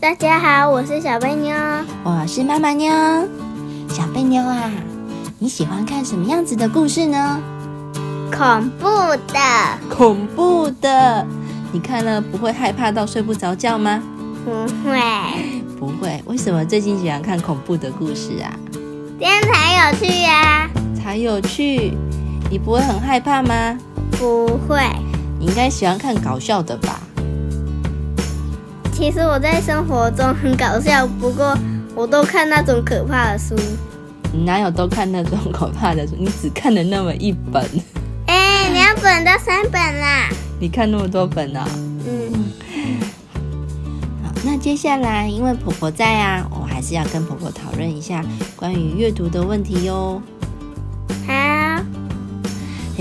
大家好，我是小贝妞。我是妈妈妞。小贝妞啊，你喜欢看什么样子的故事呢？恐怖的，恐怖的。你看了不会害怕到睡不着觉吗？不会，不会。为什么最近喜欢看恐怖的故事啊？这样才有趣呀、才有趣。你不会很害怕吗？不会。你应该喜欢看搞笑的吧？其实我在生活中很搞笑，不过我都看那种可怕的书。你哪有都看那种可怕的书？你只看了那么一本，哎，两本到三本啦。你看那么多本啊？嗯，好，那接下来因为婆婆在啊，我还是要跟婆婆讨论一下关于阅读的问题哟。好，哎，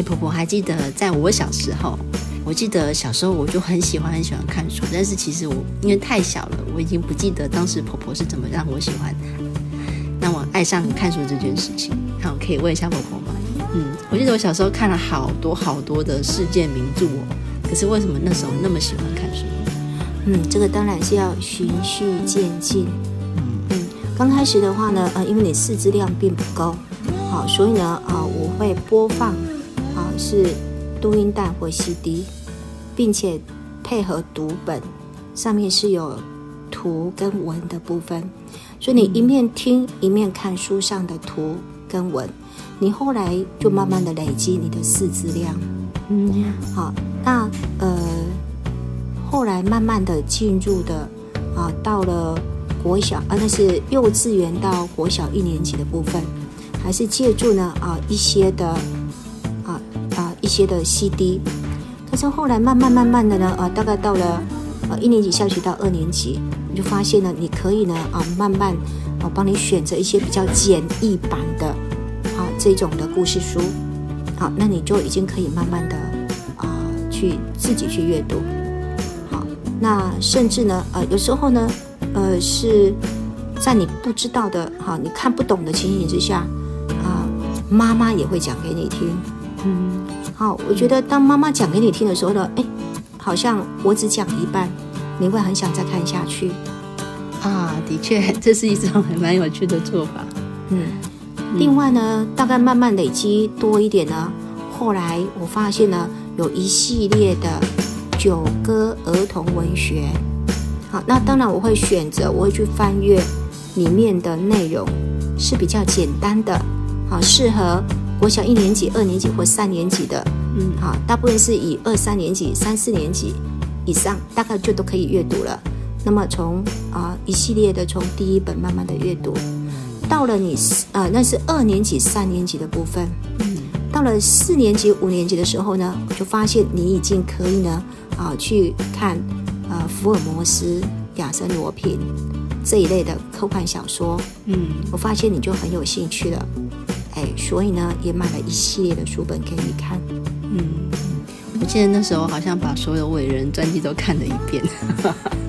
婆婆还记得在我小时候，我记得小时候我就很喜欢很喜欢看书，但是其实我因为太小了，我已经不记得当时婆婆是怎么让我喜欢让我爱上看书这件事情。好，可以问一下婆婆吗？嗯，我记得我小时候看了好多好多的世界名著哦，可是为什么那时候那么喜欢看书？嗯，这个当然是要循序渐进。嗯，刚开始的话呢，呃，因为你识字量并不高，好，所以呢，啊、我会播放啊是录音带或 CD，并且配合读本，上面是有图跟文的部分，所以你一面听一面看书上的图跟文，你后来就慢慢的累积你的识字量。嗯，好，那呃，后来慢慢的进入的啊，到了国小啊，那是幼稚园到国小一年级的部分，还是借助呢啊一些的啊啊一些的 CD，可是后来慢慢慢慢的呢啊，大概到了呃一年级下学到二年级，你就发现呢，你可以呢啊慢慢啊帮你选择一些比较简易版的啊这种的故事书。好，那你就已经可以慢慢的啊、去自己去阅读。好，那甚至呢，呃，有时候呢，呃，是在你不知道的哈、你看不懂的情形之下，啊、妈妈也会讲给你听。嗯，好，我觉得当妈妈讲给你听的时候呢，哎，好像我只讲一半，你会很想再看下去。啊，的确，这是一种还蛮有趣的做法。嗯，另外呢，大概慢慢累积多一点呢，后来我发现呢，有一系列的九歌儿童文学。好，那当然我会选择，我会去翻阅里面的内容是比较简单的，好，适合国小一年级、二年级或三年级的。嗯，好，大部分是以二三年级、三四年级以上，大概就都可以阅读了。那么从啊、一系列的从第一本慢慢的阅读，到了你四呃那是二年级、三年级的部分，嗯，到了四年级、五年级的时候呢，我就发现你已经可以呢啊、去看呃福尔摩斯、亚森罗平这一类的科幻小说，嗯，我发现你就很有兴趣了，哎，所以呢也买了一系列的书本给你看。嗯，我记得那时候好像把所有伟人传记都看了一遍。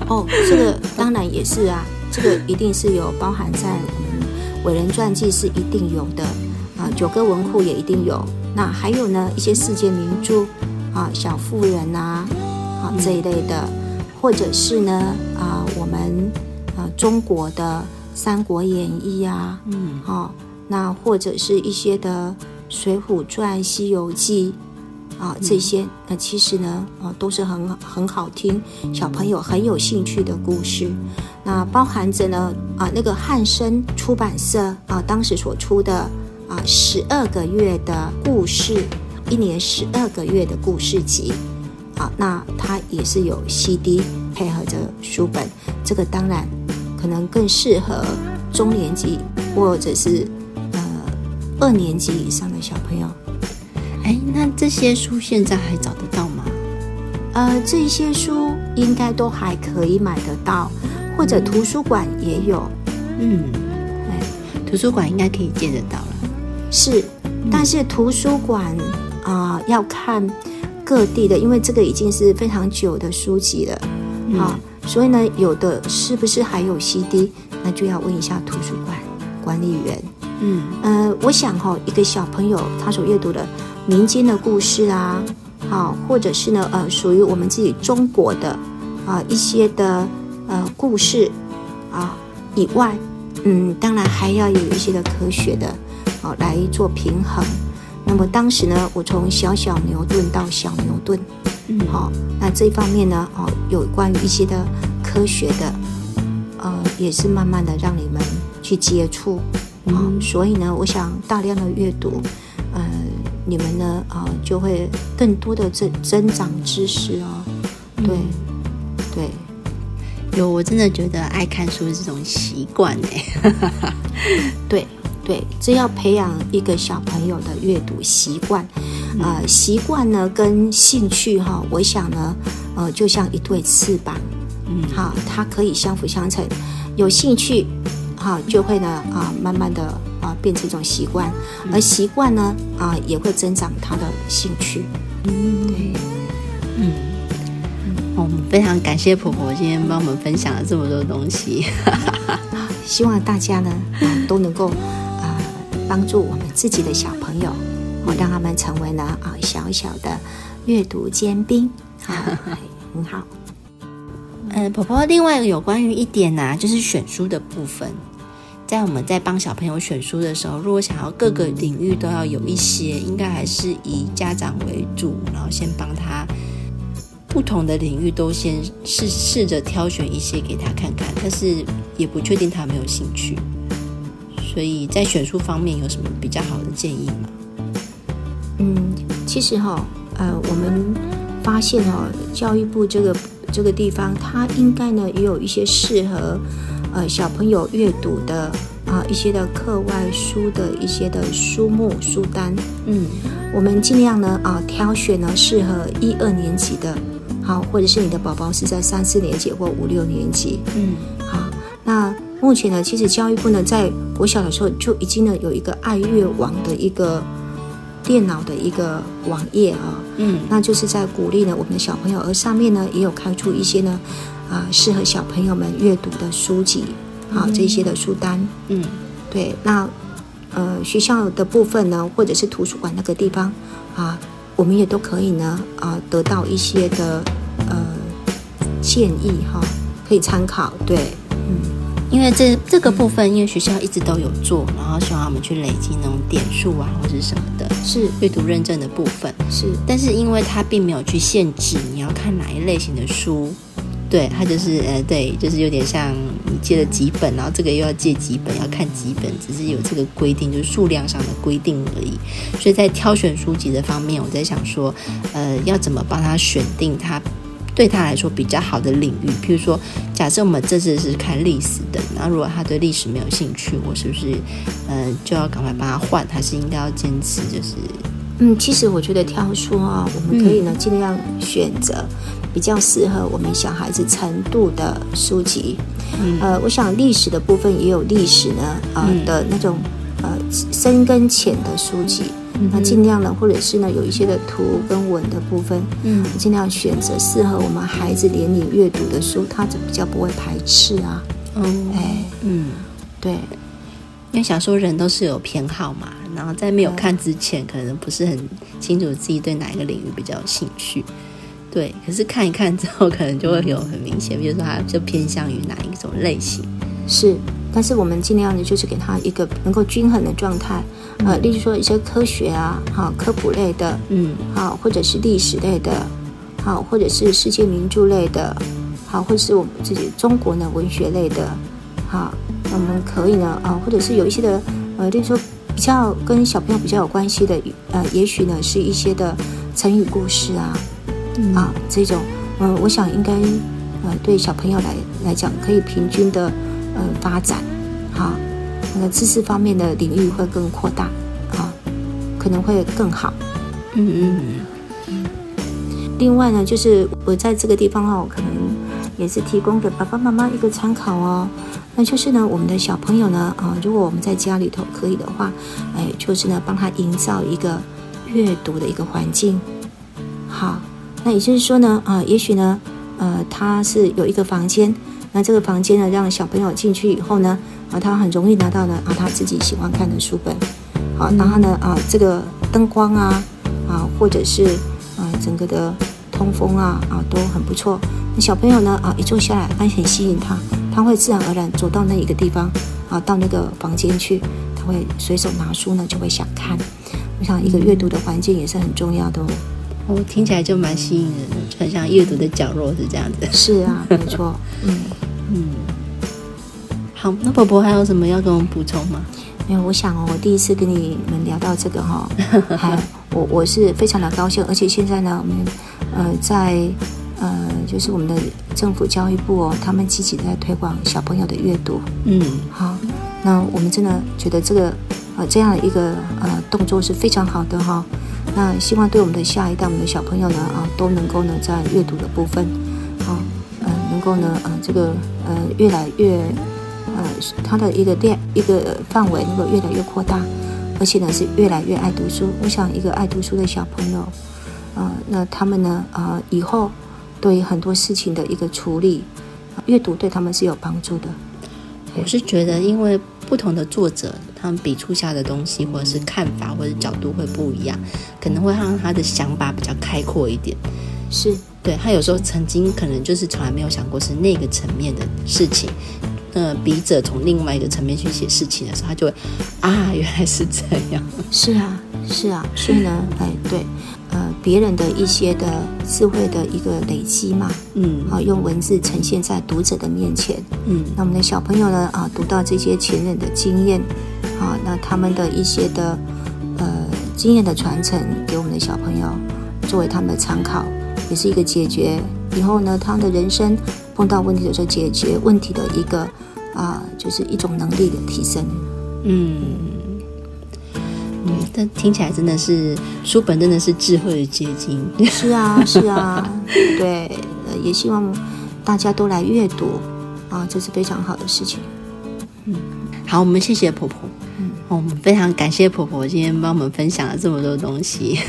哦，这个当然也是啊，这个一定是有包含在我们伟人传记是一定有的啊，九歌文库也一定有。那还有呢，一些世界名著啊，小妇人呐啊这一类的，或者是呢啊我们啊中国的《三国演义》啊，嗯啊，那或者是一些的《水浒传》《西游记》啊，这些那其实呢，啊，都是很很好听，小朋友很有兴趣的故事。那包含着呢，啊，那个汉声出版社啊，当时所出的啊十二个月的故事，一年十二个月的故事集。啊，那它也是有 CD 配合着书本，这个当然可能更适合中年级或者是呃二年级以上的小朋友。哎，那这些书现在还找得到吗？呃，这些书应该都还可以买得到，或者图书馆也有。嗯，哎，图书馆应该可以借得到了。是，但是图书馆啊、要看各地的，因为这个已经是非常久的书籍了啊、所以呢，有的是不是还有 CD，那就要问一下图书馆管理员。嗯呃，我想哈、一个小朋友他所阅读的民间的故事啊，好、或者是呢，呃，属于我们自己中国的啊、一些的呃故事啊以外，嗯，当然还要有一些的科学的啊来做平衡。那么当时呢，我从小小牛顿到小牛顿，嗯，好，那这方面呢，哦，有关于一些的科学的，呃，也是慢慢的让你们去接触，啊、嗯所以呢，我想大量的阅读，呃，你们呢，啊、就会更多的增增长知识哦，对，对，有，我真的觉得爱看书是这种习惯 哎。对对，这要培养一个小朋友的阅读习惯，呃，习惯呢跟兴趣哈、我想呢，呃，就像一对翅膀，嗯。好、它可以相辅相成，有兴趣，好、就会呢啊、慢慢的啊、变成一种习惯，而习惯呢啊、也会增长他的兴趣，嗯对，嗯，我们非常感谢婆婆今天帮我们分享了这么多东西。希望大家呢啊、都能够啊、帮助我们自己的小朋友，哦，让他们成为呢啊、小小的阅读尖兵，好、哎很好。呃，婆婆，另外有关于一点呢、就是选书的部分。在我们在帮小朋友选书的时候，如果想要各个领域都要有一些，应该还是以家长为主，然后先帮他不同的领域都先试试着挑选一些给他看看，但是也不确定他有没有兴趣。所以在选书方面有什么比较好的建议吗？嗯，其实哈、呃，我们发现哦，教育部这个这个地方，它应该呢也有一些适合呃小朋友阅读的啊、一些的课外书的一些的书目书单，嗯。我们尽量呢啊挑选呢适合一二年级的，好，或者是你的宝宝是在三四年级或五六年级，嗯。好，那目前呢，其实教育部呢在国小的时候就已经呢有一个爱乐网的一个电脑的一个网页啊、嗯。那就是在鼓励呢我们的小朋友，而上面呢也有开出一些呢啊、适合小朋友们阅读的书籍，啊、这些的书单。嗯。对，那呃学校的部分呢，或者是图书馆那个地方啊，我们也都可以呢啊得到一些的呃建议哈、可以参考。对，嗯。因为这这个部分，因为学校一直都有做，然后希望他们去累积那种点数啊，或者是什么的是阅读认证的部分。是，但是因为它并没有去限制你要看哪一类型的书，对，它就是呃，对，就是有点像你借了几本，然后这个又要借几本，要看几本，只是有这个规定，就是数量上的规定而已。所以在挑选书籍的方面，我在想说，呃，要怎么帮他选定他对他来说比较好的领域？譬如说，假设我们这次是看历史的，那如果他对历史没有兴趣，我是不是呃就要赶快帮他换？还是应该要坚持就是嗯，其实我觉得挑书啊，我们可以呢尽量选择比较适合我们小孩子程度的书籍。嗯呃，我想历史的部分也有历史呢，呃、嗯的那种呃深跟浅的书籍，那尽量呢，或者是呢有一些的图跟文的部分，嗯尽量选择适合我们孩子年龄阅读的书，他就比较不会排斥啊。哦哎，嗯。对，因为小时候人都是有偏好嘛，然后在没有看之前，可能不是很清楚自己对哪一个领域比较有兴趣，对。可是看一看之后，可能就会有很明显，比如说他就偏向于哪一种类型。是，但是我们尽量的就是给他一个能够均衡的状态，呃，例如说一些科学啊，哈，科普类的，嗯好，或者是历史类的，好，或者是世界名著类的，好，或者是我们自己中国呢文学类的，好，那我们可以呢，啊，或者是有一些的，呃，例如说比较跟小朋友比较有关系的，呃，也许呢是一些的成语故事啊，嗯啊，这种，嗯、我想应该，呃，对小朋友来来讲，可以平均的，呃，发展，好，那个知识方面的领域会更扩大，啊，可能会更好。嗯嗯另外呢，就是我在这个地方哦，可能也是提供给爸爸妈妈一个参考哦。那就是呢，我们的小朋友呢，啊、如果我们在家里头可以的话，哎，就是呢，帮他营造一个阅读的一个环境。好，那也就是说呢，啊、也许呢，呃，他是有一个房间，那这个房间呢，让小朋友进去以后呢，啊，他很容易拿到呢，啊，他自己喜欢看的书本。好，然后呢，啊，这个灯光啊，啊，或者是啊，整个的通风啊，啊，都很不错。那小朋友呢啊，一坐下来，哎，很吸引他，他会自然而然走到那一个地方啊，到那个房间去，他会随手拿书呢，就会想看。我想一个阅读的环境也是很重要的哦。哦，听起来就蛮吸引人的，就很像阅读的角落是这样子。是啊，没错，嗯嗯。好，那婆婆还有什么要跟我们补充吗？没有，我想哦，我第一次跟你们聊到这个哈，还我我是非常的高兴，而且现在呢，我们呃在呃就是我们的政府教育部哦，他们积极在推广小朋友的阅读，嗯，好，那我们真的觉得这个呃这样一个呃动作是非常好的哈，那希望对我们的下一代，我们的小朋友呢啊都能够呢在阅读的部分，啊呃能够呢呃这个呃越来越。呃，他的一个量一个范围能够越来越扩大，而且呢是越来越爱读书。我想一个爱读书的小朋友，啊，那他们呢，啊，以后对于很多事情的一个处理，阅读对他们是有帮助的。我是觉得，因为不同的作者，他们笔触下的东西，或者是看法或者角度会不一样，可能会让他的想法比较开阔一点。是对他有时候曾经可能就是从来没有想过是那个层面的事情。那，笔者从另外一个层面去写事情的时候，他就会啊，原来是这样。是啊，是啊，所以呢，哎，对，呃，别人的一些的智慧的一个累积嘛，嗯，啊，用文字呈现在读者的面前，嗯，那我们的小朋友呢，啊，读到这些前人的经验，啊，那他们的一些的呃经验的传承，给我们的小朋友作为他们的参考，也是一个解决以后呢，他的人生。碰到问题的时候，解决问题的一个啊，就是一种能力的提升。嗯，嗯，但听起来真的是书本真的是智慧的结晶。是啊，是啊，对，呃，也希望大家都来阅读啊，这是非常好的事情。嗯，好，我们谢谢婆婆。嗯，我们非常感谢婆婆今天帮我们分享了这么多东西。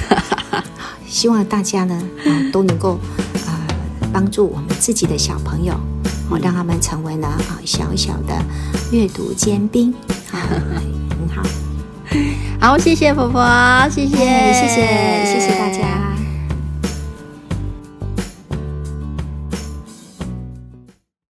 希望大家呢啊都能够啊。帮助我们自己的小朋友，哦，让他们成为了啊小小的阅读尖兵，啊，很好。好，谢谢婆婆，谢谢，谢谢，谢谢。